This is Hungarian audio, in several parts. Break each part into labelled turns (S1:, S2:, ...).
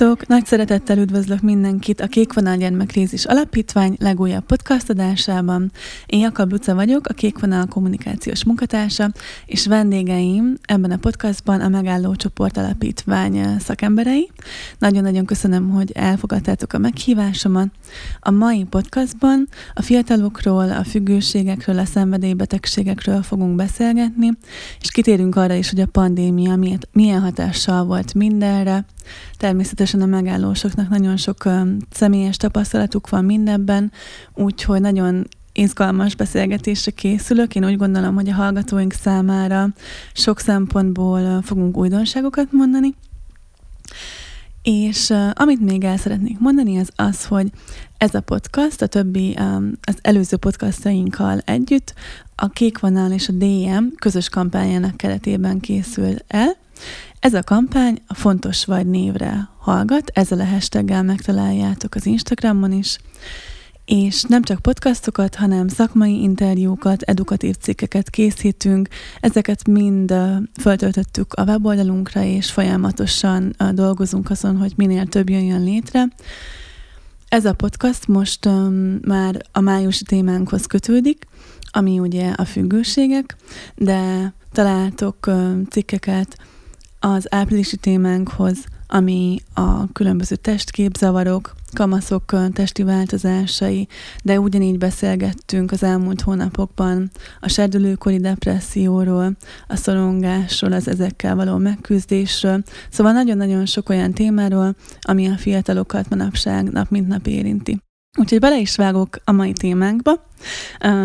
S1: Sziasztok! Nagy szeretettel üdvözlök mindenkit a Kékvonal Gyermekrézis Alapítvány legújabb podcast adásában. Én Jakab Luca vagyok, a Kékvonal kommunikációs munkatársa, és vendégeim ebben a podcastban a Megálló Csoport Alapítvány szakemberei. Nagyon-nagyon köszönöm, hogy elfogadtátok a meghívásomat. A mai podcastban a fiatalokról, a függőségekről, a szenvedélybetegségekről fogunk beszélgetni, és kitérünk arra is, hogy a pandémia milyen hatással volt mindenre, Természetesen a megállósoknak nagyon sok személyes tapasztalatuk van mindebben, úgyhogy nagyon izgalmas beszélgetésre készülök. Én úgy gondolom, hogy a hallgatóink számára sok szempontból fogunk újdonságokat mondani. És uh, amit még el szeretnék mondani, az az, hogy ez a podcast, a többi, um, az előző podcastainkkal együtt a Kékvonal és a DM közös kampányának keretében készül el, ez a kampány a Fontos vagy névre hallgat, ezzel a hashtaggel megtaláljátok az Instagramon is, és nem csak podcastokat, hanem szakmai interjúkat, edukatív cikkeket készítünk. Ezeket mind föltöltöttük a weboldalunkra, és folyamatosan dolgozunk azon, hogy minél több jöjjön létre. Ez a podcast most um, már a májusi témánkhoz kötődik, ami ugye a függőségek, de találtok um, cikkeket az áprilisi témánkhoz, ami a különböző testképzavarok, kamaszok testi változásai, de ugyanígy beszélgettünk az elmúlt hónapokban a serdülőkori depresszióról, a szorongásról, az ezekkel való megküzdésről. Szóval nagyon-nagyon sok olyan témáról, ami a fiatalokat manapság nap mint nap érinti. Úgyhogy bele is vágok a mai témánkba,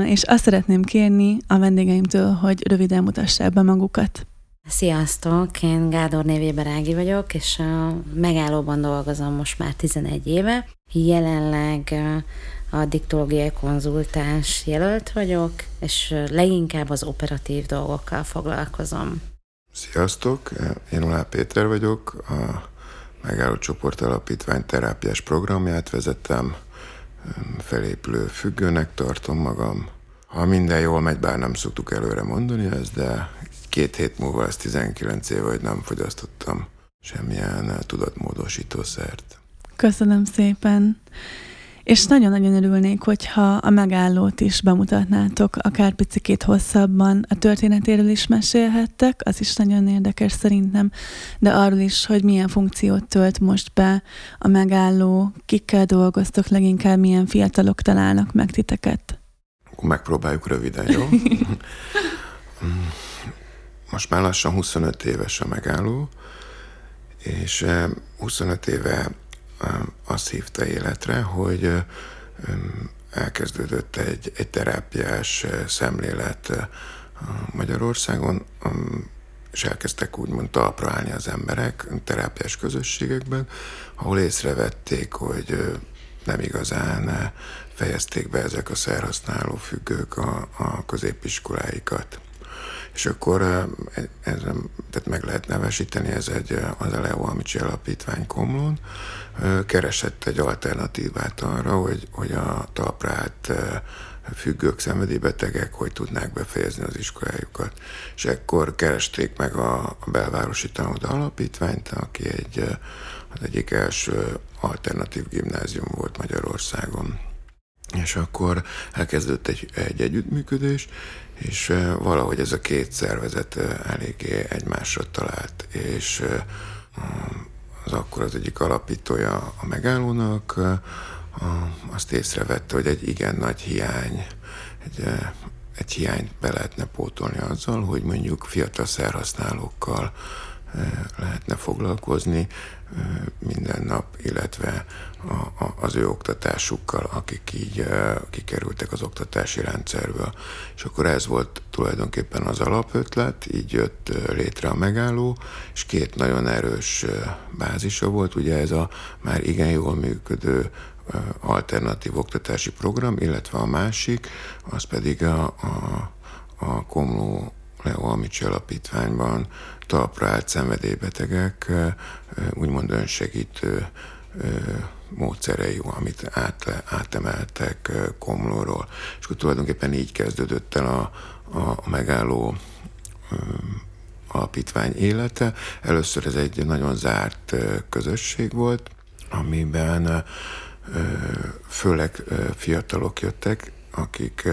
S1: és azt szeretném kérni a vendégeimtől, hogy röviden mutassák be magukat.
S2: Sziasztok, én Gádor névében Ági vagyok, és a megállóban dolgozom most már 11 éve. Jelenleg a diktológiai konzultáns jelölt vagyok, és leginkább az operatív dolgokkal foglalkozom.
S3: Sziasztok, én Olá Péter vagyok, a Megálló Csoport Alapítvány terápiás programját vezetem, felépülő függőnek tartom magam. Ha minden jól megy, bár nem szoktuk előre mondani ezt, de két hét múlva lesz 19 éve, hogy nem fogyasztottam semmilyen tudatmódosítószert.
S1: Köszönöm szépen. És nagyon-nagyon örülnék, hogyha a megállót is bemutatnátok, akár picikét hosszabban, a történetéről is mesélhettek, az is nagyon érdekes szerintem, de arról is, hogy milyen funkciót tölt most be a megálló, kikkel dolgoztok, leginkább milyen fiatalok találnak meg titeket.
S3: Megpróbáljuk röviden, jó? most már lassan 25 éves a megálló, és 25 éve azt hívta életre, hogy elkezdődött egy, egy terápiás szemlélet Magyarországon, és elkezdtek úgymond talpra állni az emberek terápiás közösségekben, ahol észrevették, hogy nem igazán fejezték be ezek a szerhasználó függők a, a középiskoláikat. És akkor ez, tehát meg lehet nevesíteni, ez egy, az a Leo Amici Alapítvány Komlón, keresett egy alternatívát arra, hogy, hogy a talprát függők, szenvedélybetegek hogy tudnák befejezni az iskolájukat. És ekkor keresték meg a, belvárosi tanulda alapítványt, aki egy, az egyik első alternatív gimnázium volt Magyarországon. És akkor elkezdődött egy, egy együttműködés, és valahogy ez a két szervezet eléggé egymásra talált, és az akkor az egyik alapítója a megállónak azt észrevette, hogy egy igen nagy hiány, egy, egy hiányt be lehetne pótolni azzal, hogy mondjuk fiatal szerhasználókkal lehetne foglalkozni minden nap, illetve a, a, az ő oktatásukkal, akik így kikerültek az oktatási rendszerből. És akkor ez volt tulajdonképpen az alapötlet, így jött létre a megálló, és két nagyon erős bázisa volt, ugye ez a már igen jól működő alternatív oktatási program, illetve a másik, az pedig a, a, a Komló Leo Amici alapítványban talpra állt szenvedélybetegek úgymond önsegítő módszerei, amit át, átemeltek Komlóról. És akkor tulajdonképpen így kezdődött el a, a, megálló alapítvány élete. Először ez egy nagyon zárt közösség volt, amiben főleg fiatalok jöttek, akik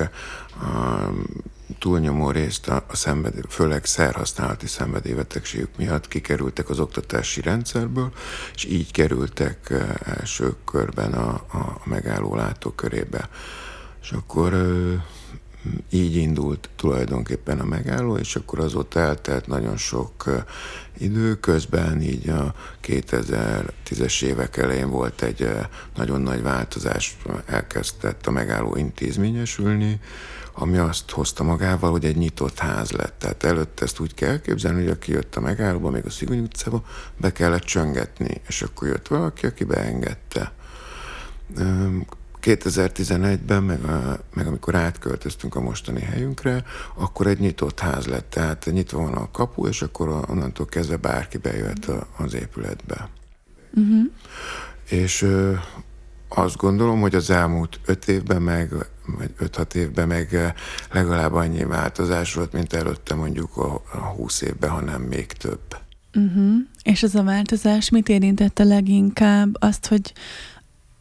S3: túlnyomó részt a, a szenvedély, főleg szerhasználati szenvedélybetegségük miatt kikerültek az oktatási rendszerből, és így kerültek első körben a, a megálló látókörébe. És akkor így indult tulajdonképpen a megálló, és akkor azóta eltelt nagyon sok idő, közben így a 2010-es évek elején volt egy nagyon nagy változás, elkezdett a megálló intézményesülni, ami azt hozta magával, hogy egy nyitott ház lett. Tehát előtte ezt úgy kell képzelni, hogy aki jött a megállóba, még a Szigony utcába, be kellett csöngetni, és akkor jött valaki, aki beengedte 2011-ben, meg, a, meg amikor átköltöztünk a mostani helyünkre, akkor egy nyitott ház lett, tehát nyitva van a kapu, és akkor onnantól kezdve bárki bejöhet az épületbe. Uh-huh. És ö, azt gondolom, hogy az elmúlt öt évben meg, vagy öt-hat évben meg legalább annyi változás volt, mint előtte mondjuk a, a húsz évben, hanem még több.
S1: Uh-huh. És ez a változás mit érintette leginkább? Azt, hogy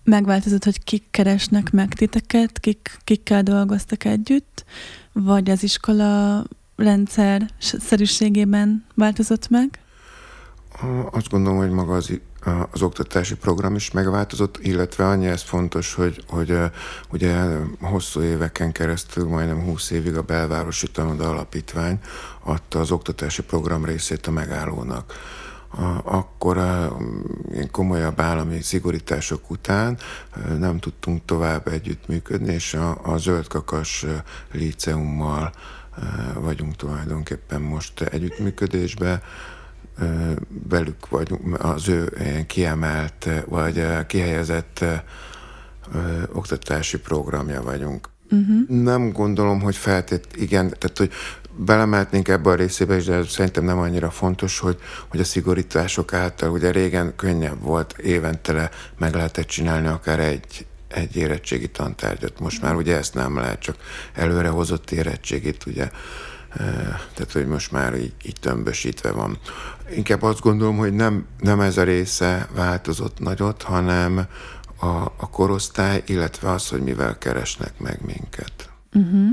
S1: megváltozott, hogy kik keresnek meg titeket, kik, kikkel dolgoztak együtt, vagy az iskola rendszer szerűségében változott meg?
S3: Azt gondolom, hogy maga az, az oktatási program is megváltozott, illetve annyi ez fontos, hogy, hogy ugye hosszú éveken keresztül, majdnem 20 évig a belvárosi tanoda alapítvány adta az oktatási program részét a megállónak akkor a komolyabb állami szigorítások után nem tudtunk tovább együttműködni, és a, a Zöldkakas líceummal vagyunk tulajdonképpen most együttműködésben. Velük vagyunk, az ő kiemelt, vagy kihelyezett oktatási programja vagyunk. Uh-huh. Nem gondolom, hogy feltét, igen, tehát hogy belemeltnénk ebbe a részébe is, de szerintem nem annyira fontos, hogy, hogy a szigorítások által, ugye régen könnyebb volt, évente meg lehetett csinálni akár egy, egy érettségi tantárgyat. Most már ugye ezt nem lehet, csak előre hozott érettségit, ugye tehát, hogy most már így, így tömbösítve van. Inkább azt gondolom, hogy nem, nem ez a része változott nagyot, hanem a, a korosztály, illetve az, hogy mivel keresnek meg minket. Uh-huh.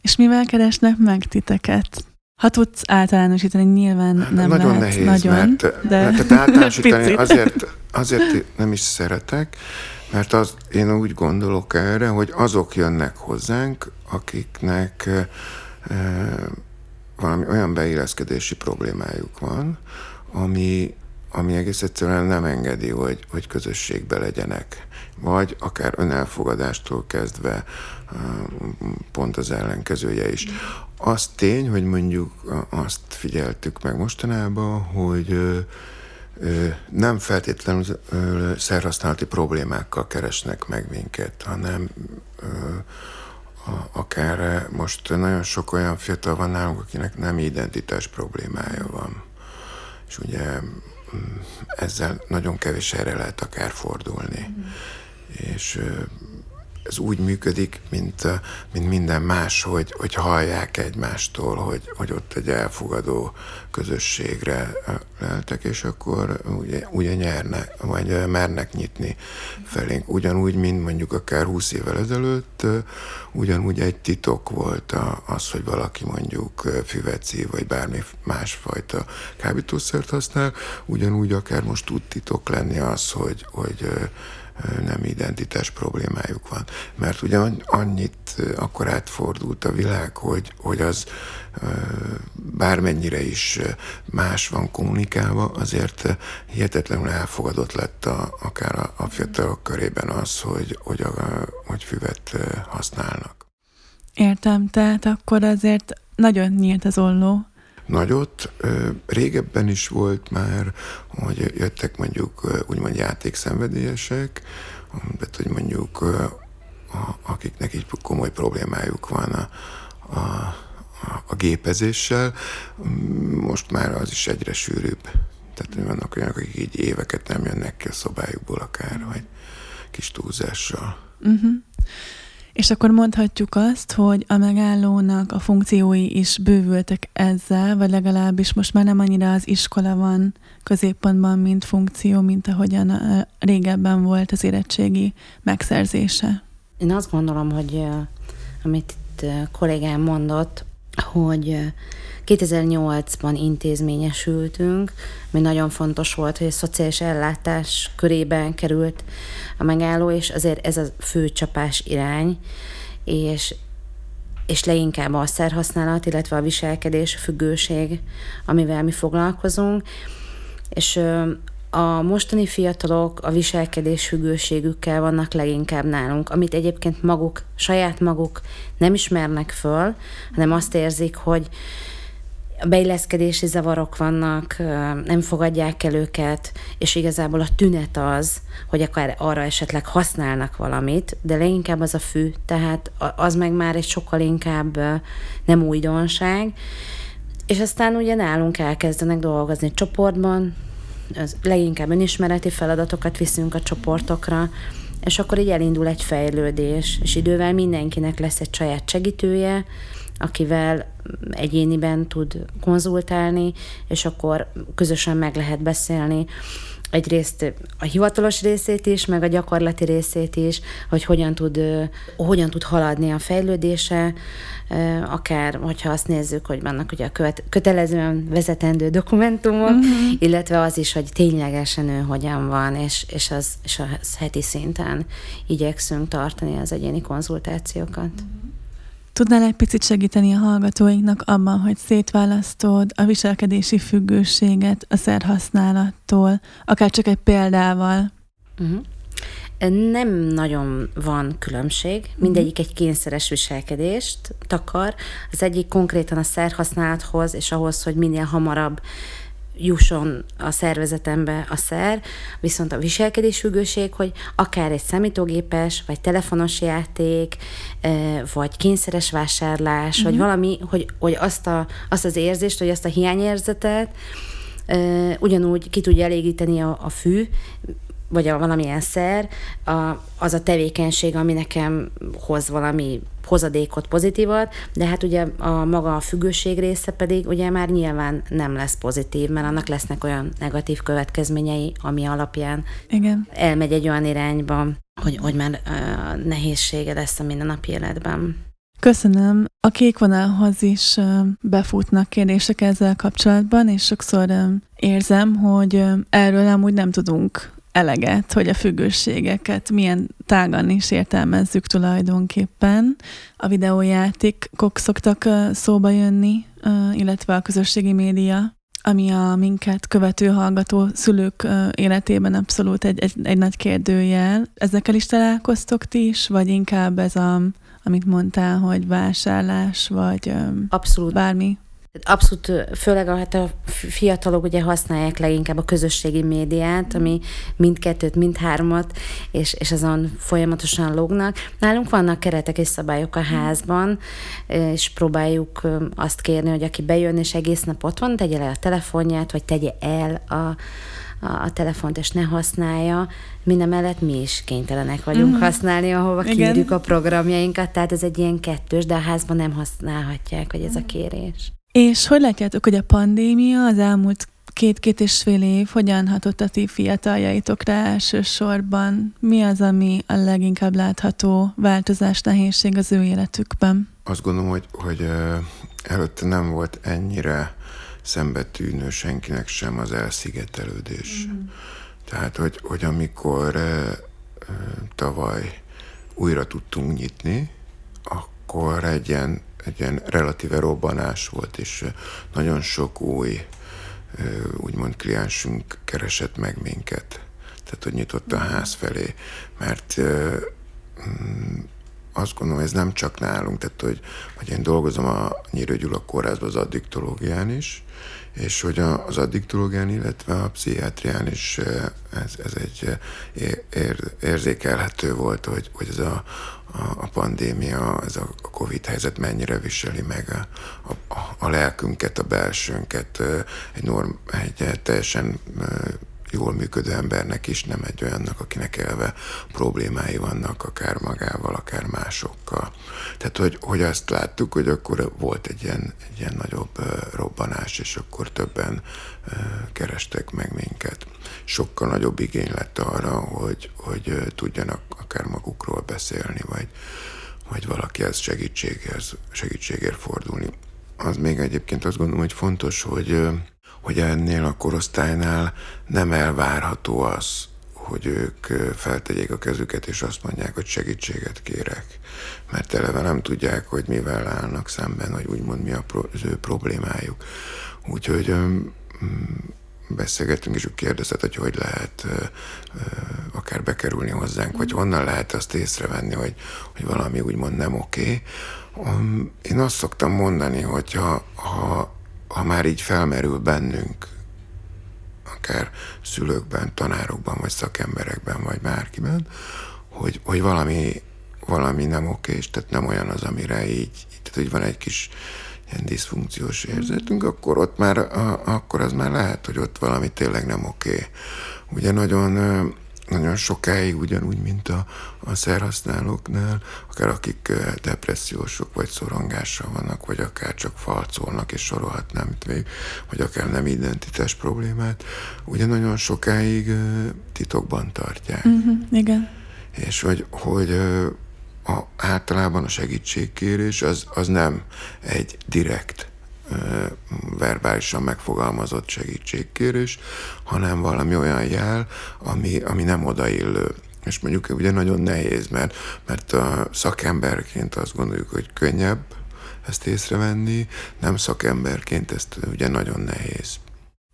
S1: És mivel keresnek meg titeket? Ha tudsz általánosítani, nyilván nem
S3: Nagyon
S1: lehet.
S3: nehéz, nagyon, mert, de... mert általánosítani azért, azért nem is szeretek, mert az, én úgy gondolok erre, hogy azok jönnek hozzánk, akiknek e, valami olyan beilleszkedési problémájuk van, ami, ami egész egyszerűen nem engedi, hogy, hogy közösségbe legyenek. Vagy akár önelfogadástól kezdve pont az ellenkezője is. Az tény, hogy mondjuk azt figyeltük meg mostanában, hogy nem feltétlenül szerhasználati problémákkal keresnek meg minket, hanem akár most nagyon sok olyan fiatal van nálunk, akinek nem identitás problémája van. És ugye mm, ezzel nagyon kevés erre lehet akár fordulni. Mm. És ez úgy működik, mint, mint minden más, hogy, hogy hallják egymástól, hogy, hogy ott egy elfogadó közösségre leltek, és akkor ugye, ugye nyerne, vagy mernek nyitni felénk. Ugyanúgy, mint mondjuk akár 20 évvel ezelőtt, ugyanúgy egy titok volt az, hogy valaki mondjuk füveci, vagy bármi másfajta kábítószert használ, ugyanúgy akár most tud titok lenni az, hogy, hogy nem identitás problémájuk van. Mert ugye annyit akkor átfordult a világ, hogy, hogy az bármennyire is más van kommunikálva, azért hihetetlenül elfogadott lett a, akár a, a fiatalok körében az, hogy, hogy, a, hogy füvet használnak.
S1: Értem, tehát akkor azért nagyon nyílt az olló
S3: nagyot. Régebben is volt már, hogy jöttek mondjuk úgymond játékszenvedélyesek, tehát hogy mondjuk akiknek egy komoly problémájuk van a, a, a gépezéssel, most már az is egyre sűrűbb. Tehát vannak olyanok, akik így éveket nem jönnek ki a szobájukból akár, vagy kis túlzással. Uh-huh.
S1: És akkor mondhatjuk azt, hogy a megállónak a funkciói is bővültek ezzel, vagy legalábbis most már nem annyira az iskola van középpontban, mint funkció, mint ahogyan régebben volt az érettségi megszerzése.
S2: Én azt gondolom, hogy amit itt kollégám mondott, hogy 2008-ban intézményesültünk, ami nagyon fontos volt, hogy a szociális ellátás körében került a megálló, és azért ez a fő csapás irány, és, és leginkább a szerhasználat, illetve a viselkedés, a függőség, amivel mi foglalkozunk, és a mostani fiatalok a viselkedés függőségükkel vannak leginkább nálunk, amit egyébként maguk, saját maguk nem ismernek föl, hanem azt érzik, hogy beilleszkedési zavarok vannak, nem fogadják el őket, és igazából a tünet az, hogy akár arra esetleg használnak valamit, de leginkább az a fű, tehát az meg már egy sokkal inkább nem újdonság, és aztán ugye nálunk elkezdenek dolgozni csoportban, az leginkább önismereti feladatokat viszünk a csoportokra, és akkor így elindul egy fejlődés, és idővel mindenkinek lesz egy saját segítője, akivel egyéniben tud konzultálni, és akkor közösen meg lehet beszélni egyrészt a hivatalos részét is, meg a gyakorlati részét is, hogy hogyan tud, hogyan tud haladni a fejlődése, akár, hogyha azt nézzük, hogy vannak ugye a követ, kötelezően vezetendő dokumentumok, uh-huh. illetve az is, hogy ténylegesen ő hogyan van, és, és, az, és az heti szinten igyekszünk tartani az egyéni konzultációkat. Uh-huh.
S1: Tudnál egy picit segíteni a hallgatóinknak abban, hogy szétválasztod a viselkedési függőséget a szerhasználattól, akár csak egy példával?
S2: Uh-huh. Nem nagyon van különbség, mhm. mindegyik egy kényszeres viselkedést takar. Az egyik konkrétan a szerhasználathoz, és ahhoz, hogy minél hamarabb jusson a szervezetembe a szer, viszont a viselkedésfüggőség, hogy akár egy számítógépes, vagy telefonos játék, vagy kényszeres vásárlás, mm-hmm. vagy mhm. valami, hogy, hogy azt, a, azt az érzést, hogy azt a hiányérzetet ugyanúgy ki tudja elégíteni a, a fű, vagy a valamilyen szer, a, az a tevékenység, ami nekem hoz valami hozadékot, pozitívat, de hát ugye a maga a függőség része pedig ugye már nyilván nem lesz pozitív, mert annak lesznek olyan negatív következményei, ami alapján
S1: Igen.
S2: elmegy egy olyan irányba, hogy, hogy már uh, nehézsége lesz a mindennapi életben.
S1: Köszönöm. A kék vonalhoz is befutnak kérdések ezzel kapcsolatban, és sokszor érzem, hogy erről amúgy nem tudunk eleget, hogy a függőségeket milyen tágan is értelmezzük tulajdonképpen. A videójátékok szoktak szóba jönni, illetve a közösségi média, ami a minket követő hallgató szülők életében abszolút egy, egy, egy nagy kérdőjel. Ezekkel is találkoztok ti is, vagy inkább ez a, amit mondtál, hogy vásárlás, vagy
S2: Abszolút.
S1: bármi?
S2: Abszolút, főleg a, hát a fiatalok ugye használják leginkább a közösségi médiát, ami mindkettőt, mindhármat, és, és azon folyamatosan lógnak. Nálunk vannak keretek és szabályok a házban, és próbáljuk azt kérni, hogy aki bejön és egész nap ott van, tegye le a telefonját, vagy tegye el a, a telefont, és ne használja. Minden mellett mi is kénytelenek vagyunk mm. használni, ahova Igen. kérjük a programjainkat, tehát ez egy ilyen kettős, de a házban nem használhatják, hogy ez a kérés.
S1: És hogy látjátok, hogy a pandémia az elmúlt két-két és fél év hogyan hatott a ti fiataljaitokra elsősorban? Mi az, ami a leginkább látható változás, nehézség az ő életükben?
S3: Azt gondolom, hogy, hogy előtte nem volt ennyire szembetűnő senkinek sem az elszigetelődés. Mm. Tehát, hogy, hogy amikor tavaly újra tudtunk nyitni, akkor egy ilyen egy ilyen relatíve robbanás volt, és nagyon sok új úgymond kliensünk keresett meg minket. Tehát, hogy nyitott a ház felé, mert mm, azt gondolom, ez nem csak nálunk, tehát, hogy, hogy én dolgozom a Nyírő Gyula kórházban az addiktológián is, és hogy az addiktológián, illetve a pszichiátrián is ez, ez egy ér, érzékelhető volt, hogy, hogy ez a, a pandémia, ez a Covid helyzet mennyire viseli meg a, a, a lelkünket, a belsőnket egy, norm, egy teljesen jól működő embernek is, nem egy olyannak, akinek elve problémái vannak, akár magával, akár másokkal. Tehát, hogy, hogy azt láttuk, hogy akkor volt egy ilyen, egy ilyen nagyobb robbanás, és akkor többen kerestek meg minket. Sokkal nagyobb igény lett arra, hogy, hogy tudjanak akár magukról beszélni, vagy, vagy valakihez segítséghez, segítségért fordulni. Az még egyébként azt gondolom, hogy fontos, hogy hogy ennél a korosztálynál nem elvárható az, hogy ők feltegyék a kezüket, és azt mondják, hogy segítséget kérek. Mert eleve nem tudják, hogy mivel állnak szemben, hogy úgymond mi az ő problémájuk. Úgyhogy beszélgettünk, és ő kérdezett, hogy hogy lehet akár bekerülni hozzánk, vagy honnan lehet azt észrevenni, hogy, hogy valami úgymond nem oké. Okay. Én azt szoktam mondani, hogy ha, ha ha már így felmerül bennünk, akár szülőkben, tanárokban, vagy szakemberekben, vagy bárkiben, hogy, hogy valami, valami nem oké, és tehát nem olyan az, amire így, tehát hogy van egy kis ilyen diszfunkciós érzetünk, akkor ott már, a, akkor az már lehet, hogy ott valami tényleg nem oké. Ugye nagyon nagyon sokáig, ugyanúgy, mint a, a szerhasználóknál, akár akik depressziósok vagy szorongással vannak, vagy akár csak falcolnak, és sorolhatnám itt végig, vagy akár nem identitás problémát, ugye nagyon sokáig titokban tartják.
S1: Uh-huh, igen.
S3: És hogy, hogy a, általában a segítségkérés az, az nem egy direkt verbálisan megfogalmazott segítségkérés, hanem valami olyan jel, ami, ami nem odaillő. És mondjuk ugye nagyon nehéz, mert, mert a szakemberként azt gondoljuk, hogy könnyebb ezt észrevenni, nem szakemberként ezt ugye nagyon nehéz.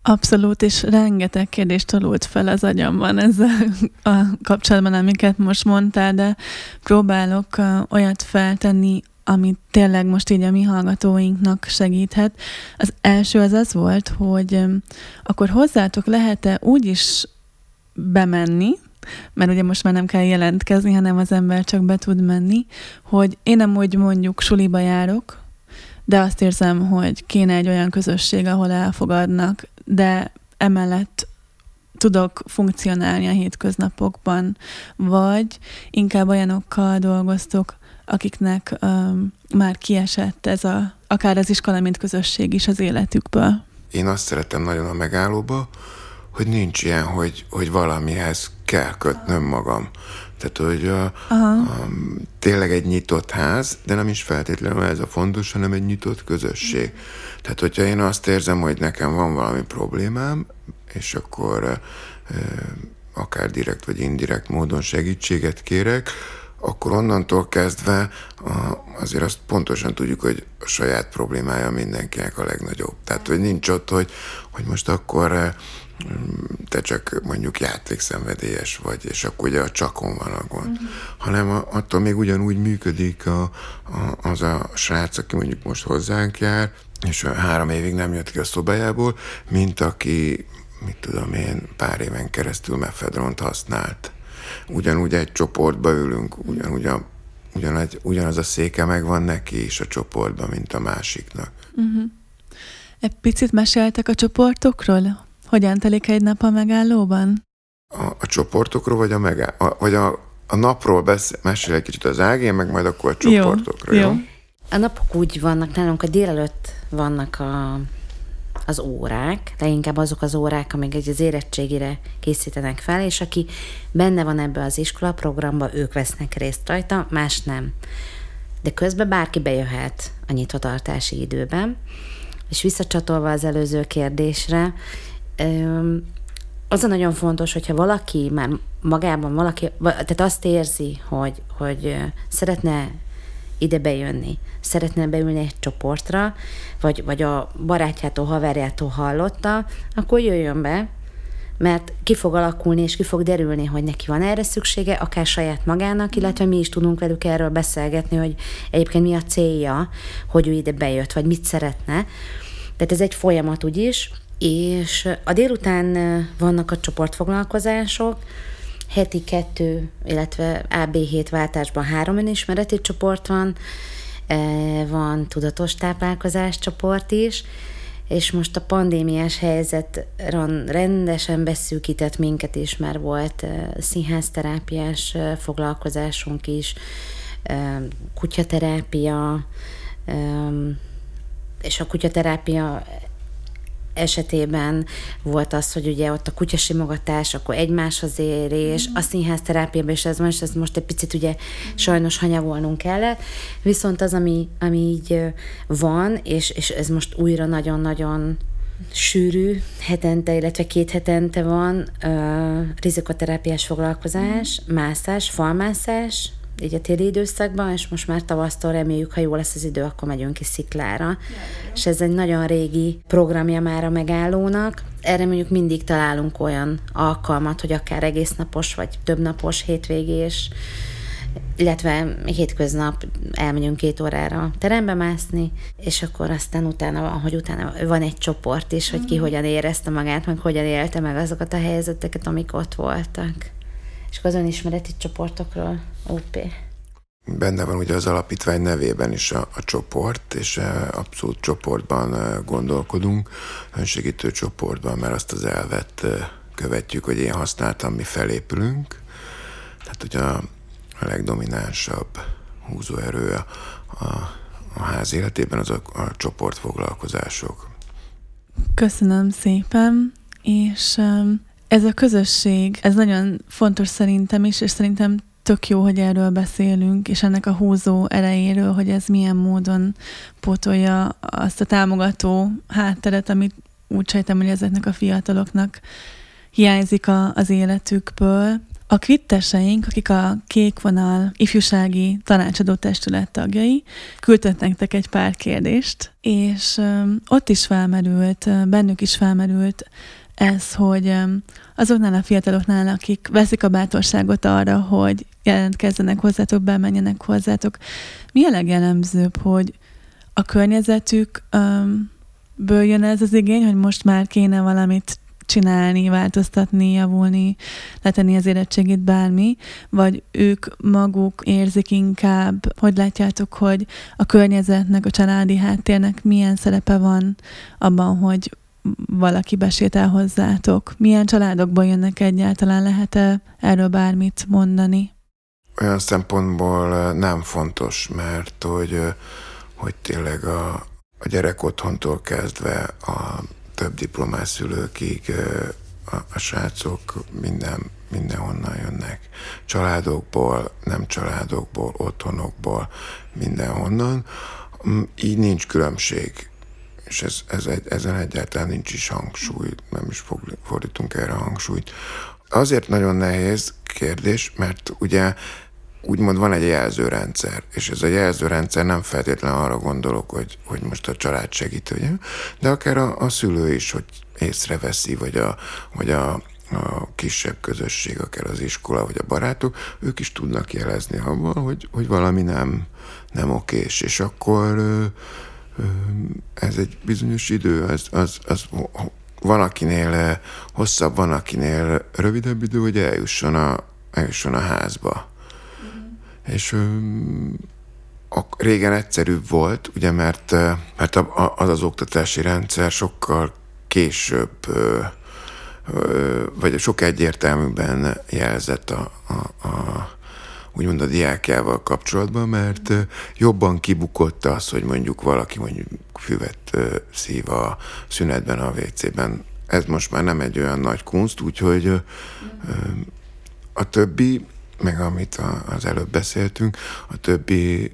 S1: Abszolút, és rengeteg kérdést tolult fel az agyamban ezzel a kapcsolatban, amiket most mondtál, de próbálok olyat feltenni, ami tényleg most így a mi hallgatóinknak segíthet. Az első az az volt, hogy akkor hozzátok lehet-e úgy is bemenni, mert ugye most már nem kell jelentkezni, hanem az ember csak be tud menni, hogy én nem úgy mondjuk suliba járok, de azt érzem, hogy kéne egy olyan közösség, ahol elfogadnak, de emellett tudok funkcionálni a hétköznapokban, vagy inkább olyanokkal dolgoztok, akiknek um, már kiesett ez a, akár az iskola, mint közösség is az életükből?
S3: Én azt szeretem nagyon a megállóba, hogy nincs ilyen, hogy, hogy valamihez kell kötnöm magam. Tehát, hogy a, a, tényleg egy nyitott ház, de nem is feltétlenül ez a fontos, hanem egy nyitott közösség. Tehát, hogyha én azt érzem, hogy nekem van valami problémám, és akkor e, akár direkt vagy indirekt módon segítséget kérek, akkor onnantól kezdve azért azt pontosan tudjuk, hogy a saját problémája mindenkinek a legnagyobb. Tehát, hogy nincs ott, hogy, hogy most akkor eh, te csak mondjuk játékszenvedélyes vagy, és akkor ugye a csakon van a gond. Uh-huh. Hanem attól még ugyanúgy működik a, a, az a srác, aki mondjuk most hozzánk jár, és három évig nem jött ki a szobájából, mint aki, mit tudom én, pár éven keresztül mefedront használt ugyanúgy egy csoportba ülünk, ugyanúgy a, ugyanaz, ugyanaz a széke megvan neki is a csoportban, mint a másiknak. Uh-huh.
S1: Egy picit meséltek a csoportokról? Hogyan telik egy nap a megállóban?
S3: A, a csoportokról, vagy a, megáll, a, vagy a, a napról beszél, mesél egy kicsit az ágén, meg majd akkor a csoportokról, jó? jó?
S2: A napok úgy vannak nálunk, a délelőtt vannak a az órák, leginkább azok az órák, amik az érettségire készítenek fel, és aki benne van ebbe az iskola programba, ők vesznek részt rajta, más nem. De közben bárki bejöhet a nyitvatartási időben, és visszacsatolva az előző kérdésre, az a nagyon fontos, hogyha valaki már magában valaki, tehát azt érzi, hogy, hogy szeretne ide bejönni, szeretne beülni egy csoportra, vagy, vagy a barátjától, haverjától hallotta, akkor jöjjön be, mert ki fog alakulni, és ki fog derülni, hogy neki van erre szüksége, akár saját magának, illetve mi is tudunk velük erről beszélgetni, hogy egyébként mi a célja, hogy ő ide bejött, vagy mit szeretne. Tehát ez egy folyamat úgyis, és a délután vannak a csoportfoglalkozások, heti kettő, illetve AB7 váltásban három önismereti csoport van, e, van tudatos táplálkozás csoport is, és most a pandémiás helyzet rendesen beszűkített minket is, mert volt színházterápiás foglalkozásunk is, kutyaterápia, és a kutyaterápia esetében volt az, hogy ugye ott a kutyasimogatás, akkor egymáshoz érés, mm. a színház terápiában is ez most, ez most egy picit ugye sajnos hanyagolnunk kellett, viszont az, ami, ami így van, és, és ez most újra nagyon-nagyon sűrű, hetente, illetve két hetente van uh, rizikoterápiás foglalkozás, mm. mászás, falmászás, így a téli időszakban, és most már tavasztól reméljük, ha jó lesz az idő, akkor megyünk ki Sziklára. Ja, és ez egy nagyon régi programja már a megállónak. Erre mondjuk mindig találunk olyan alkalmat, hogy akár egész napos, vagy több napos hétvégés, illetve hétköznap elmegyünk két órára terembe mászni, és akkor aztán utána, ahogy utána van egy csoport is, hogy ki mm. hogyan érezte magát, meg hogyan élte meg azokat a helyzeteket, amik ott voltak. És az önismereti csoportokról OP.
S3: Benne van ugye az alapítvány nevében is a, a csoport, és e, abszolút csoportban e, gondolkodunk, önsegítő csoportban, mert azt az elvet e, követjük, hogy én használtam, mi felépülünk. Tehát ugye a, a legdominánsabb húzóerő a, a, a ház életében az a, a csoportfoglalkozások.
S1: Köszönöm szépen, és ez a közösség, ez nagyon fontos szerintem is, és szerintem tök jó, hogy erről beszélünk, és ennek a húzó erejéről, hogy ez milyen módon pótolja azt a támogató hátteret, amit úgy sejtem, hogy ezeknek a fiataloknak hiányzik a, az életükből. A kvitteseink, akik a Kék Vonal ifjúsági tanácsadó testület tagjai, küldtek nektek egy pár kérdést, és ott is felmerült, bennük is felmerült ez, hogy azoknál a fiataloknál, akik veszik a bátorságot arra, hogy jelentkezzenek hozzátok, bemenjenek hozzátok, mi a legjellemzőbb, hogy a környezetükből jön ez az igény, hogy most már kéne valamit csinálni, változtatni, javulni, letenni az érettségét bármi, vagy ők maguk érzik inkább, hogy látjátok, hogy a környezetnek, a családi háttérnek milyen szerepe van abban, hogy valaki besétál hozzátok? Milyen családokból jönnek egyáltalán? Lehet-e erről bármit mondani?
S3: Olyan szempontból nem fontos, mert hogy, hogy tényleg a, a gyerek otthontól kezdve a több diplomás szülőkig a, a srácok minden, mindenhonnan jönnek. Családokból, nem családokból, otthonokból, mindenhonnan. Mm, így nincs különbség és ez, ez egy, ezen egyáltalán nincs is hangsúly, nem is fordítunk erre hangsúlyt. Azért nagyon nehéz kérdés, mert ugye úgymond van egy jelzőrendszer, és ez a jelzőrendszer nem feltétlenül arra gondolok, hogy, hogy most a család segítő, de akár a, a szülő is, hogy észreveszi, vagy a, vagy a, a kisebb közösség, akár az iskola, vagy a barátok, ők is tudnak jelezni abban, hogy, hogy valami nem, nem okés, és akkor ez egy bizonyos idő, az, az, az van akinél hosszabb, van akinél rövidebb idő, hogy eljusson a, eljusson a házba. Mm. És a, régen egyszerűbb volt, ugye, mert, mert az az oktatási rendszer sokkal később vagy sok egyértelműben jelzett a, a, a úgymond a diákjával kapcsolatban, mert jobban kibukott az, hogy mondjuk valaki mondjuk füvet szív a szünetben, a WC-ben. Ez most már nem egy olyan nagy kunst, úgyhogy a többi, meg amit az előbb beszéltünk, a többi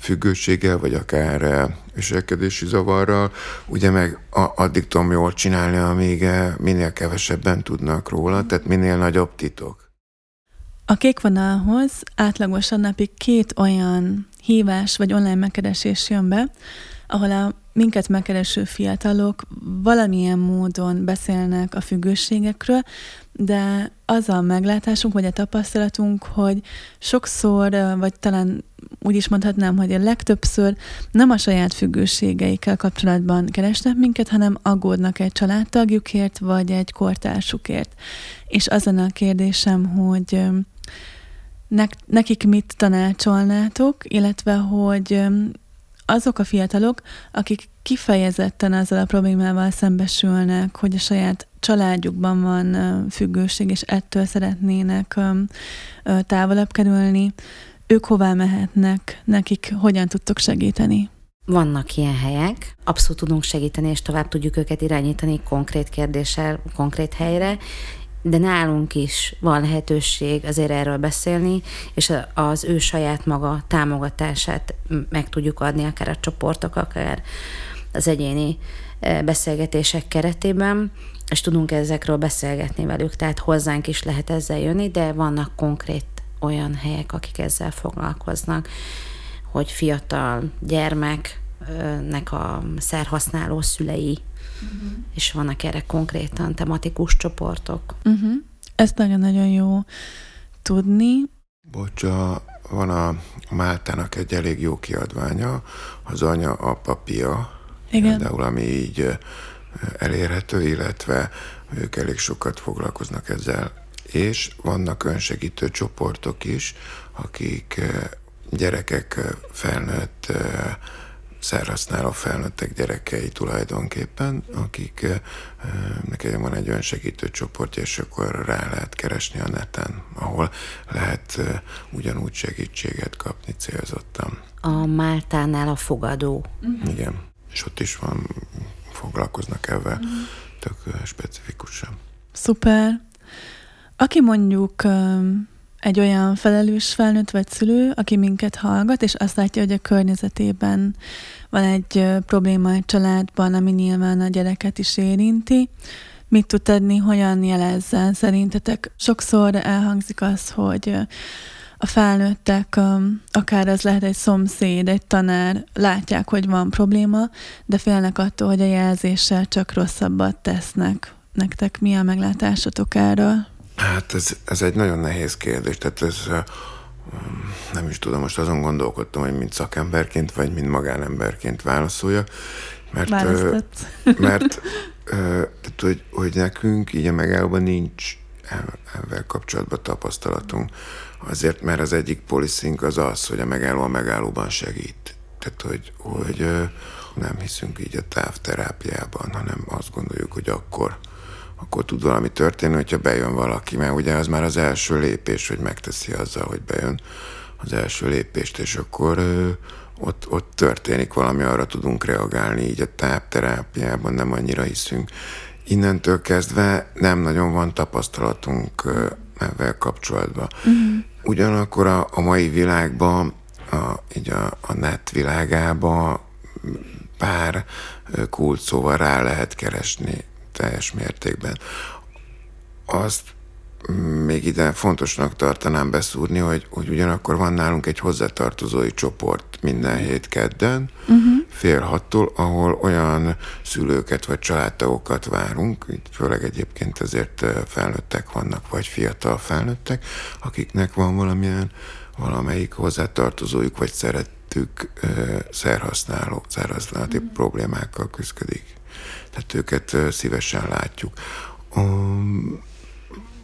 S3: függőséggel, vagy akár viselkedési zavarral, ugye meg addig tudom jól csinálni, amíg minél kevesebben tudnak róla, tehát minél nagyobb titok.
S1: A kék vonalhoz átlagosan napi két olyan hívás vagy online megkeresés jön be, ahol a minket megkereső fiatalok valamilyen módon beszélnek a függőségekről, de az a meglátásunk, vagy a tapasztalatunk, hogy sokszor, vagy talán úgy is mondhatnám, hogy a legtöbbször nem a saját függőségeikkel kapcsolatban keresnek minket, hanem aggódnak egy családtagjukért, vagy egy kortársukért. És az a kérdésem, hogy nekik mit tanácsolnátok, illetve hogy azok a fiatalok, akik kifejezetten ezzel a problémával szembesülnek, hogy a saját családjukban van függőség, és ettől szeretnének távolabb kerülni, ők hová mehetnek, nekik hogyan tudtok segíteni?
S2: Vannak ilyen helyek, abszolút tudunk segíteni, és tovább tudjuk őket irányítani konkrét kérdéssel, konkrét helyre, de nálunk is van lehetőség azért erről beszélni, és az ő saját maga támogatását meg tudjuk adni, akár a csoportok, akár az egyéni e, beszélgetések keretében, és tudunk ezekről beszélgetni velük, tehát hozzánk is lehet ezzel jönni, de vannak konkrét olyan helyek, akik ezzel foglalkoznak, hogy fiatal gyermeknek a szerhasználó szülei, uh-huh. és vannak erre konkrétan tematikus csoportok.
S1: Uh-huh. Ez nagyon-nagyon jó tudni.
S3: Bocsa, van a Máltának egy elég jó kiadványa, az anya, apa, pia,
S1: Igen.
S3: például, ami így elérhető, illetve ők elég sokat foglalkoznak ezzel. És vannak önsegítő csoportok is, akik gyerekek felnőtt szerhasználó felnőttek gyerekei tulajdonképpen, akik nekem van egy önsegítő csoportja, és akkor rá lehet keresni a neten, ahol lehet ugyanúgy segítséget kapni célzottan.
S2: A Máltánál a fogadó.
S3: Uh-huh. Igen, és ott is van, foglalkoznak ebben uh-huh. tök specifikusan.
S1: Szuper. Aki mondjuk egy olyan felelős felnőtt vagy szülő, aki minket hallgat, és azt látja, hogy a környezetében van egy probléma egy családban, ami nyilván a gyereket is érinti, mit tud tenni, hogyan jelezzen szerintetek? Sokszor elhangzik az, hogy a felnőttek, akár ez lehet egy szomszéd, egy tanár, látják, hogy van probléma, de félnek attól, hogy a jelzéssel csak rosszabbat tesznek. Nektek mi a meglátásotok erről?
S3: Hát ez, ez egy nagyon nehéz kérdés, tehát ez nem is tudom, most azon gondolkodtam, hogy mint szakemberként, vagy mint magánemberként válaszolja, mert,
S1: Választott.
S3: mert tehát, hogy, hogy nekünk így a megállóban nincs ezzel kapcsolatban tapasztalatunk. Azért, mert az egyik policing az az, hogy a megálló a megállóban segít. Tehát, hogy, hogy nem hiszünk így a távterápiában, hanem azt gondoljuk, hogy akkor akkor tud valami történni, hogyha bejön valaki, mert ugye az már az első lépés, hogy megteszi azzal, hogy bejön az első lépést, és akkor ö, ott, ott történik valami, arra tudunk reagálni, így a tápterápiában nem annyira hiszünk. Innentől kezdve nem nagyon van tapasztalatunk ö, ezzel kapcsolatban. Uh-huh. Ugyanakkor a, a mai világban, a, így a, a net világában pár kult szóval rá lehet keresni teljes mértékben. Azt még ide fontosnak tartanám beszúrni, hogy, hogy ugyanakkor van nálunk egy hozzátartozói csoport minden hét kedden, uh-huh. fél hattól, ahol olyan szülőket vagy családtagokat várunk, főleg egyébként ezért felnőttek vannak, vagy fiatal felnőttek, akiknek van valamilyen, valamelyik hozzátartozójuk, vagy szerettük szerhasználó, szerhasználati uh-huh. problémákkal küzdik tehát őket szívesen látjuk.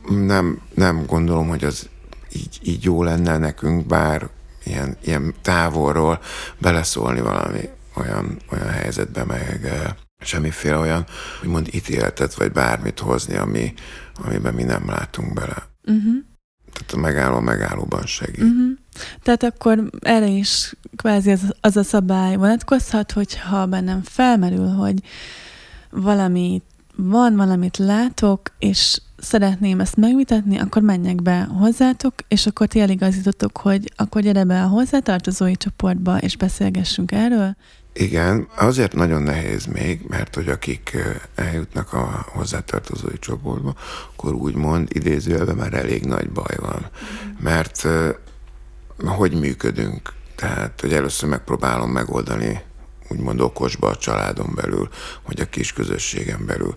S3: Nem, nem gondolom, hogy az így, így jó lenne nekünk, bár ilyen, ilyen távolról beleszólni valami olyan, olyan helyzetbe, meg semmiféle olyan, úgymond ítéletet, vagy bármit hozni, ami, amiben mi nem látunk bele. Uh-huh. Tehát a megálló megállóban segít. Uh-huh.
S1: Tehát akkor erre is kvázi az, az a szabály vonatkozhat, hogyha bennem felmerül, hogy valami van, valamit látok, és szeretném ezt megvitatni, akkor menjek be hozzátok, és akkor ti eligazítotok, hogy akkor gyere be a hozzátartozói csoportba, és beszélgessünk erről.
S3: Igen, azért nagyon nehéz még, mert hogy akik eljutnak a hozzátartozói csoportba, akkor úgymond idézőjelben már elég nagy baj van. Mert hogy működünk? Tehát, hogy először megpróbálom megoldani úgymond okosba a családon belül, vagy a kis közösségen belül.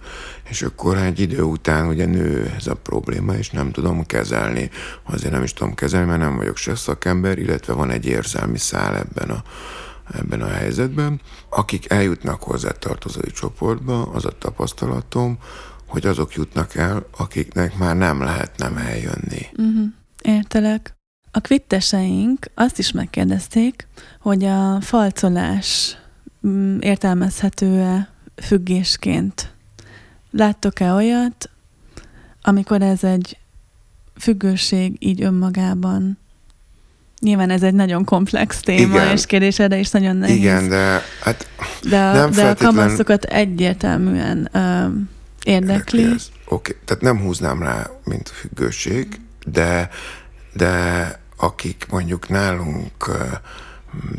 S3: És akkor egy idő után ugye nő ez a probléma, és nem tudom kezelni. Azért nem is tudom kezelni, mert nem vagyok se szakember, illetve van egy érzelmi szál ebben a, ebben a helyzetben. Akik eljutnak hozzá tartozói csoportba, az a tapasztalatom, hogy azok jutnak el, akiknek már nem lehet nem eljönni.
S1: Uh-huh. Értelek. A kvitteseink azt is megkérdezték, hogy a falcolás értelmezhető-e függésként? Láttok-e olyat, amikor ez egy függőség így önmagában? Nyilván ez egy nagyon komplex téma, Igen. és kérdés erre is nagyon nehéz.
S3: Igen, de hát
S1: de, a, nem de feltétlen... a kamaszokat egyértelműen ö, érdekli. Oké,
S3: okay. tehát nem húznám rá, mint függőség, de, de akik mondjuk nálunk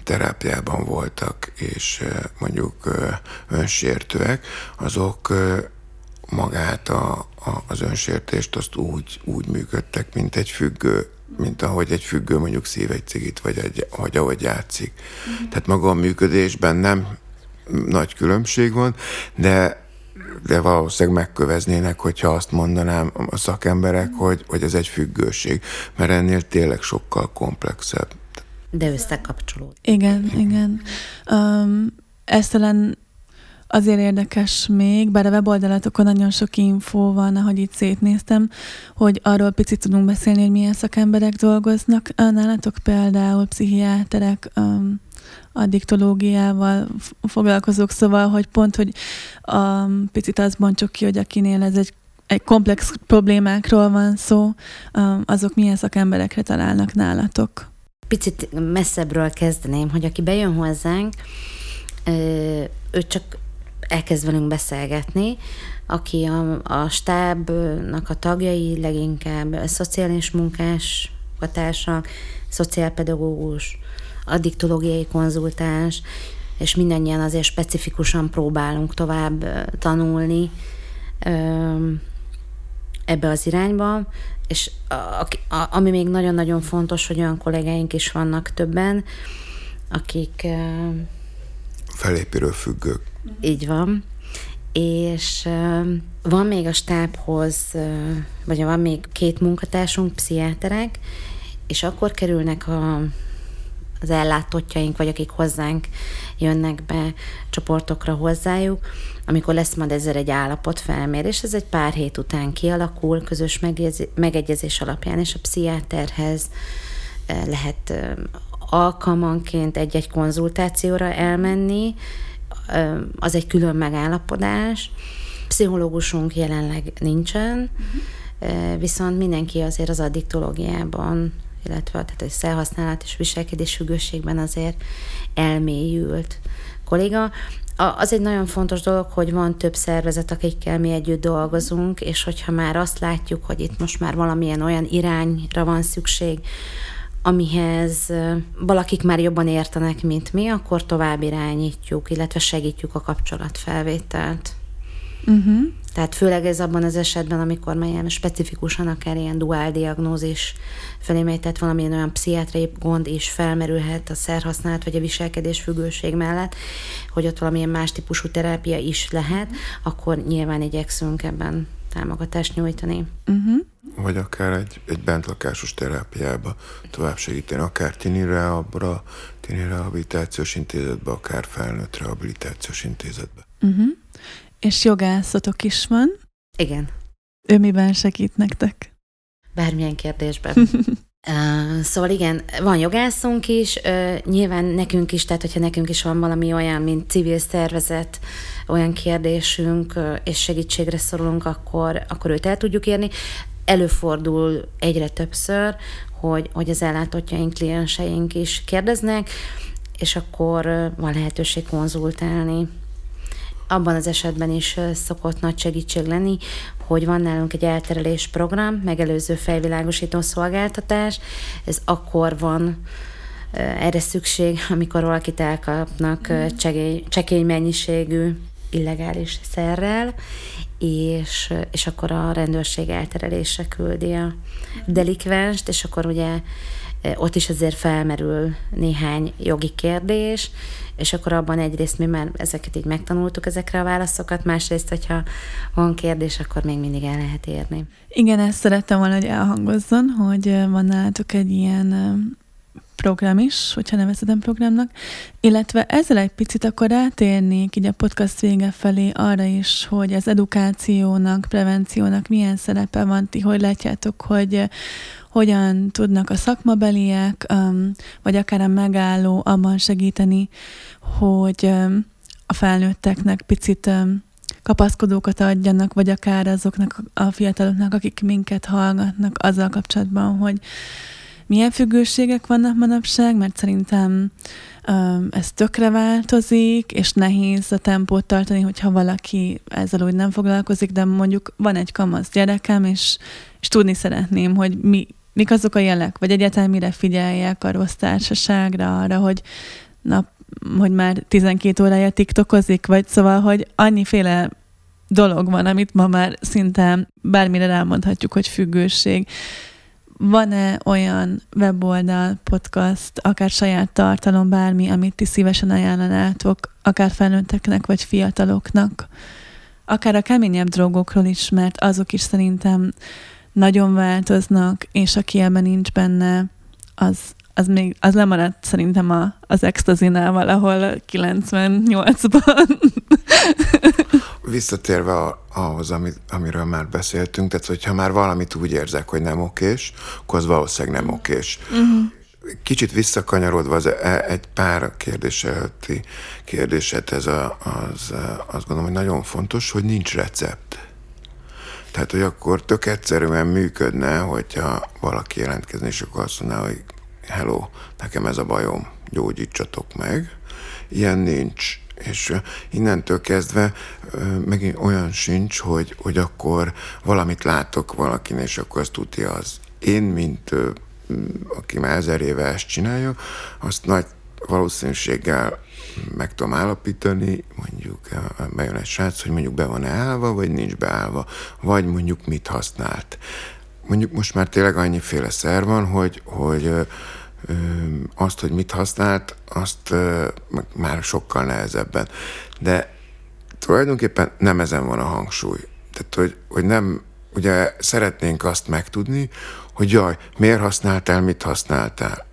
S3: terápiában voltak, és mondjuk önsértőek, azok magát a, a, az önsértést azt úgy, úgy működtek, mint egy függő, mint ahogy egy függő mondjuk szív egy cigit, vagy, egy, vagy ahogy játszik. Mm. Tehát maga a működésben nem nagy különbség van, de de valószínűleg megköveznének, hogyha azt mondanám a szakemberek, hogy, hogy ez egy függőség, mert ennél tényleg sokkal komplexebb.
S2: De összekapcsolód.
S1: Igen, igen. Um, ez talán azért érdekes még, bár a weboldalatokon nagyon sok infó van, ahogy itt szétnéztem, hogy arról picit tudunk beszélni, hogy milyen szakemberek dolgoznak nálatok, például pszichiáterek, um, addiktológiával foglalkozók, szóval, hogy pont, hogy um, picit azt bontsuk ki, hogy akinél ez egy, egy komplex problémákról van szó, um, azok milyen szakemberekre találnak nálatok?
S2: Picit messzebbről kezdeném, hogy aki bejön hozzánk, ő csak elkezd velünk beszélgetni, aki a, a stábnak a tagjai, leginkább a szociális munkás, a társak, szociálpedagógus, addiktológiai konzultáns, és mindannyian azért specifikusan próbálunk tovább tanulni ebbe az irányba, és a, a, ami még nagyon-nagyon fontos, hogy olyan kollégáink is vannak többen, akik...
S3: Felépülő függők.
S2: Így van. És van még a stábhoz, vagy van még két munkatársunk, pszichiáterek, és akkor kerülnek a az ellátottjaink, vagy akik hozzánk jönnek be csoportokra hozzájuk, amikor lesz majd ezzel egy állapotfelmérés, ez egy pár hét után kialakul, közös megegyezés alapján, és a pszichiáterhez eh, lehet eh, alkalmanként egy-egy konzultációra elmenni, eh, az egy külön megállapodás. Pszichológusunk jelenleg nincsen, uh-huh. viszont mindenki azért az addiktológiában illetve tehát a szelhasználat és viselkedés függőségben azért elmélyült kolléga. Az egy nagyon fontos dolog, hogy van több szervezet, akikkel mi együtt dolgozunk, és hogyha már azt látjuk, hogy itt most már valamilyen olyan irányra van szükség, amihez valakik már jobban értenek, mint mi, akkor tovább irányítjuk, illetve segítjük a kapcsolatfelvételt. Uh-huh. Tehát főleg ez abban az esetben, amikor már ilyen specifikusan akár ilyen duál diagnózis felé megy, tehát valamilyen olyan pszichiátriai gond is felmerülhet a szerhasználat vagy a viselkedés függőség mellett, hogy ott valamilyen más típusú terápia is lehet, akkor nyilván igyekszünk ebben támogatást nyújtani. Uh-huh.
S3: Vagy akár egy, egy bentlakásos terápiába tovább segíteni, akár tini rehabra, tini rehabilitációs intézetbe, akár felnőtt rehabilitációs intézetbe. Uh-huh.
S1: És jogászatok is van.
S2: Igen.
S1: Ő miben segít nektek?
S2: Bármilyen kérdésben. Uh, szóval igen, van jogászunk is, uh, nyilván nekünk is, tehát hogyha nekünk is van valami olyan, mint civil szervezet, olyan kérdésünk, uh, és segítségre szorulunk, akkor, akkor őt el tudjuk érni. Előfordul egyre többször, hogy, hogy az ellátottjaink, klienseink is kérdeznek, és akkor van lehetőség konzultálni abban az esetben is szokott nagy segítség lenni, hogy van nálunk egy elterelés program, megelőző fejvilágosító szolgáltatás, ez akkor van erre szükség, amikor valakit elkapnak csekély, csekély mennyiségű illegális szerrel, és, és akkor a rendőrség elterelésre küldi a delikvenst, és akkor ugye ott is azért felmerül néhány jogi kérdés, és akkor abban egyrészt mi már ezeket így megtanultuk, ezekre a válaszokat, másrészt, hogyha van kérdés, akkor még mindig el lehet érni.
S1: Igen, ezt szerettem volna, hogy elhangozzon, hogy van nálatok egy ilyen program is, hogyha nevezhetem programnak, illetve ezzel egy picit akkor rátérnék így a podcast vége felé arra is, hogy az edukációnak, prevenciónak milyen szerepe van, ti hogy látjátok, hogy hogyan tudnak a szakmabeliek, vagy akár a megálló abban segíteni, hogy a felnőtteknek picit kapaszkodókat adjanak, vagy akár azoknak a fiataloknak, akik minket hallgatnak azzal kapcsolatban, hogy milyen függőségek vannak manapság, mert szerintem ez tökre változik, és nehéz a tempót tartani, hogyha valaki ezzel úgy nem foglalkozik, de mondjuk van egy kamasz gyerekem, és, és tudni szeretném, hogy mi, mik azok a jelek, vagy egyáltalán mire figyeljek a rossz társaságra, arra, hogy nap, hogy már 12 órája tiktokozik, vagy szóval, hogy annyiféle dolog van, amit ma már szinte bármire rámondhatjuk, hogy függőség. Van-e olyan weboldal, podcast, akár saját tartalom, bármi, amit ti szívesen ajánlanátok, akár felnőtteknek, vagy fiataloknak? Akár a keményebb drogokról is, mert azok is szerintem nagyon változnak, és aki ebben nincs benne, az, az még, az lemaradt szerintem a, az extazinál valahol 98-ban.
S3: Visszatérve ahhoz, amit, amiről már beszéltünk, tehát hogyha már valamit úgy érzek, hogy nem okés, akkor az valószínűleg nem okés. Uh-huh. Kicsit visszakanyarodva az e, egy pár kérdés előtti kérdéset, ez a, az, azt gondolom, hogy nagyon fontos, hogy nincs recept. Tehát, hogy akkor tök egyszerűen működne, hogyha valaki jelentkezni, és akkor azt mondaná, hogy hello, nekem ez a bajom, gyógyítsatok meg. Ilyen nincs. És innentől kezdve megint olyan sincs, hogy, hogy akkor valamit látok valakin, és akkor azt tudja az. Én, mint aki már ezer éve ezt csinálja, azt nagy valószínűséggel meg tudom állapítani, mondjuk bejön egy srác, hogy mondjuk be van állva, vagy nincs beállva, vagy mondjuk mit használt. Mondjuk most már tényleg annyiféle szer van, hogy, hogy azt, hogy mit használt, azt már sokkal nehezebben. De tulajdonképpen nem ezen van a hangsúly. Tehát, hogy, hogy nem, ugye szeretnénk azt megtudni, hogy jaj, miért használtál, mit használtál.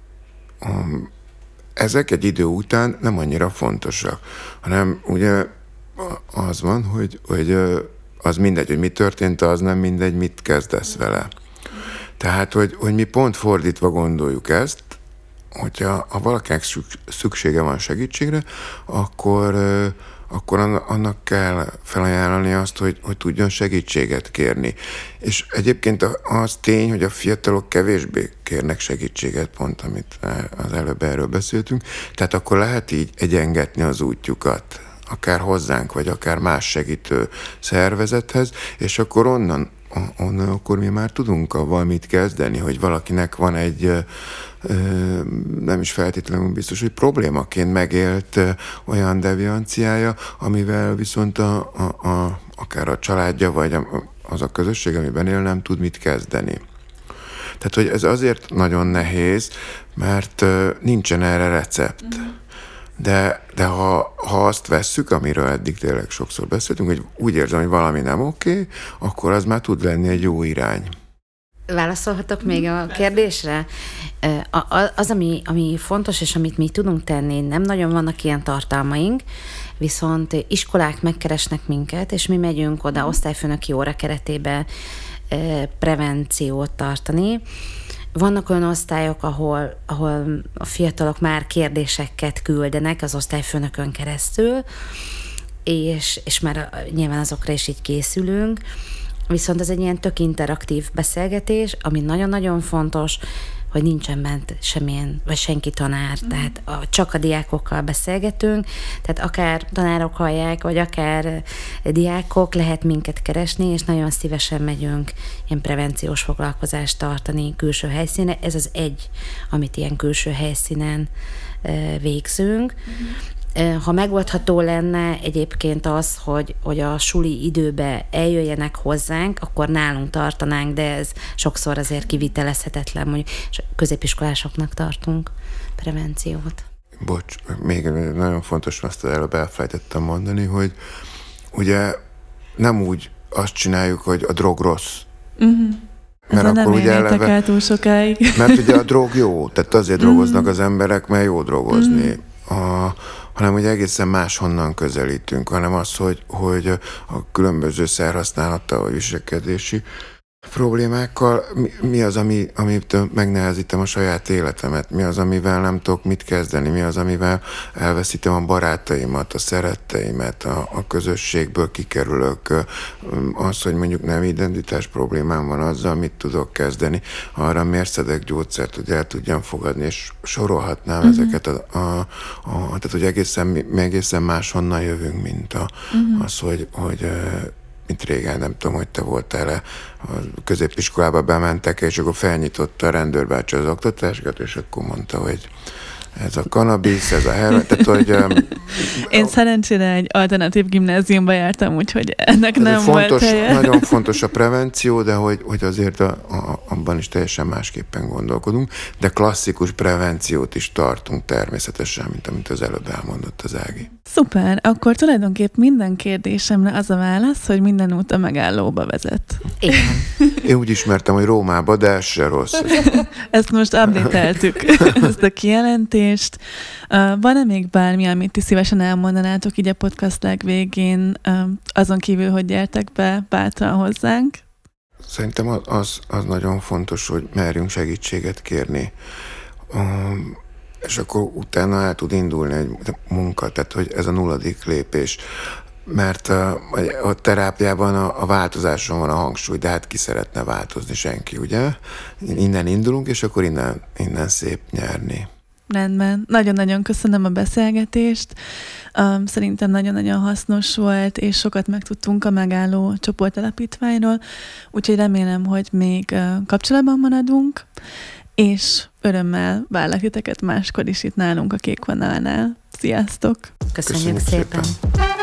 S3: Um, ezek egy idő után nem annyira fontosak, hanem ugye az van, hogy, hogy az mindegy, hogy mi történt, az nem mindegy, mit kezdesz vele. Tehát, hogy, hogy mi pont fordítva gondoljuk ezt, hogyha ha valakinek szüksége van segítségre, akkor, akkor annak kell felajánlani azt, hogy, hogy tudjon segítséget kérni. És egyébként az tény, hogy a fiatalok kevésbé kérnek segítséget, pont amit az előbb erről beszéltünk, tehát akkor lehet így egyengetni az útjukat akár hozzánk, vagy akár más segítő szervezethez, és akkor onnan, onnan akkor mi már tudunk a valamit kezdeni, hogy valakinek van egy nem is feltétlenül biztos, hogy problémaként megélt olyan devianciája, amivel viszont a, a, a, akár a családja, vagy az a közösség, amiben él, nem tud mit kezdeni. Tehát, hogy ez azért nagyon nehéz, mert nincsen erre recept. De, de ha, ha azt vesszük, amiről eddig tényleg sokszor beszéltünk, hogy úgy érzem, hogy valami nem oké, okay, akkor az már tud lenni egy jó irány.
S2: Válaszolhatok még a kérdésre? Az, ami, ami fontos, és amit mi tudunk tenni, nem nagyon vannak ilyen tartalmaink, viszont iskolák megkeresnek minket, és mi megyünk oda osztályfőnöki óra keretében prevenciót tartani. Vannak olyan osztályok, ahol, ahol a fiatalok már kérdéseket küldenek az osztályfőnökön keresztül, és, és már nyilván azokra is így készülünk. Viszont ez egy ilyen tök interaktív beszélgetés, ami nagyon-nagyon fontos, hogy nincsen bent semmilyen, vagy senki tanár, mm. tehát a, csak a diákokkal beszélgetünk, tehát akár tanárok hallják, vagy akár diákok lehet minket keresni, és nagyon szívesen megyünk ilyen prevenciós foglalkozást tartani külső helyszínen. Ez az egy, amit ilyen külső helyszínen végzünk. Mm ha megoldható lenne egyébként az, hogy, hogy a suli időbe eljöjjenek hozzánk, akkor nálunk tartanánk, de ez sokszor azért kivitelezhetetlen, mondjuk középiskolásoknak tartunk prevenciót.
S3: Bocs, még nagyon fontos, azt előbb elfelejtettem mondani, hogy ugye nem úgy azt csináljuk, hogy a drog rossz. Uh-huh.
S1: Mert Ezen akkor ugye eleve, el túl sokáig.
S3: Mert ugye a drog jó, tehát azért drogoznak uh-huh. az emberek, mert jó drogozni. Uh-huh. A, hanem hogy egészen máshonnan közelítünk, hanem az, hogy, hogy a különböző szerhasználata vagy viselkedési problémákkal, mi, mi az, ami, amit megnehezítem a saját életemet, mi az, amivel nem tudok mit kezdeni, mi az, amivel elveszítem a barátaimat, a szeretteimet, a, a közösségből kikerülök, az, hogy mondjuk nem identitás problémám van azzal, mit tudok kezdeni, arra miért szedek gyógyszert, hogy el tudjam fogadni, és sorolhatnám uh-huh. ezeket, a, a, a, tehát hogy egészen, mi egészen máshonnan jövünk, mint a, uh-huh. az, hogy, hogy mint régen, nem tudom, hogy te voltál-e, a középiskolába bementek, és akkor felnyitotta a rendőrbácsi az oktatásokat, és akkor mondta, hogy ez a kanabisz, ez a heroin, tehát hogy...
S1: Én szerencsére egy alternatív gimnáziumba jártam, úgyhogy ennek nem
S3: fontos,
S1: volt helye.
S3: Nagyon fontos a prevenció, de hogy, hogy azért a, a, abban is teljesen másképpen gondolkodunk, de klasszikus prevenciót is tartunk természetesen, mint amit az előbb elmondott az Ági.
S1: Szuper, akkor tulajdonképp minden kérdésemre az a válasz, hogy minden út a megállóba vezet.
S2: Igen.
S3: Én úgy ismertem, hogy Rómába, de ez se rossz.
S1: Ezt most update ezt a kijelentést. Van-e még bármi, amit ti szívesen elmondanátok így a podcast legvégén, azon kívül, hogy gyertek be bátran hozzánk?
S3: Szerintem az, az nagyon fontos, hogy merjünk segítséget kérni. Um, és akkor utána el tud indulni egy munka, tehát hogy ez a nulladik lépés. Mert a, a terápiában a, a változáson van a hangsúly, de hát ki szeretne változni senki, ugye? Innen indulunk, és akkor innen, innen szép nyerni.
S1: Rendben. Nagyon-nagyon köszönöm a beszélgetést. Um, szerintem nagyon-nagyon hasznos volt, és sokat megtudtunk a megálló csoportalapítványról, úgyhogy remélem, hogy még uh, kapcsolatban maradunk, és örömmel várlak titeket máskor is itt nálunk a Kék Vonalnál. Sziasztok!
S2: Köszönjük, Köszönjük szépen! szépen.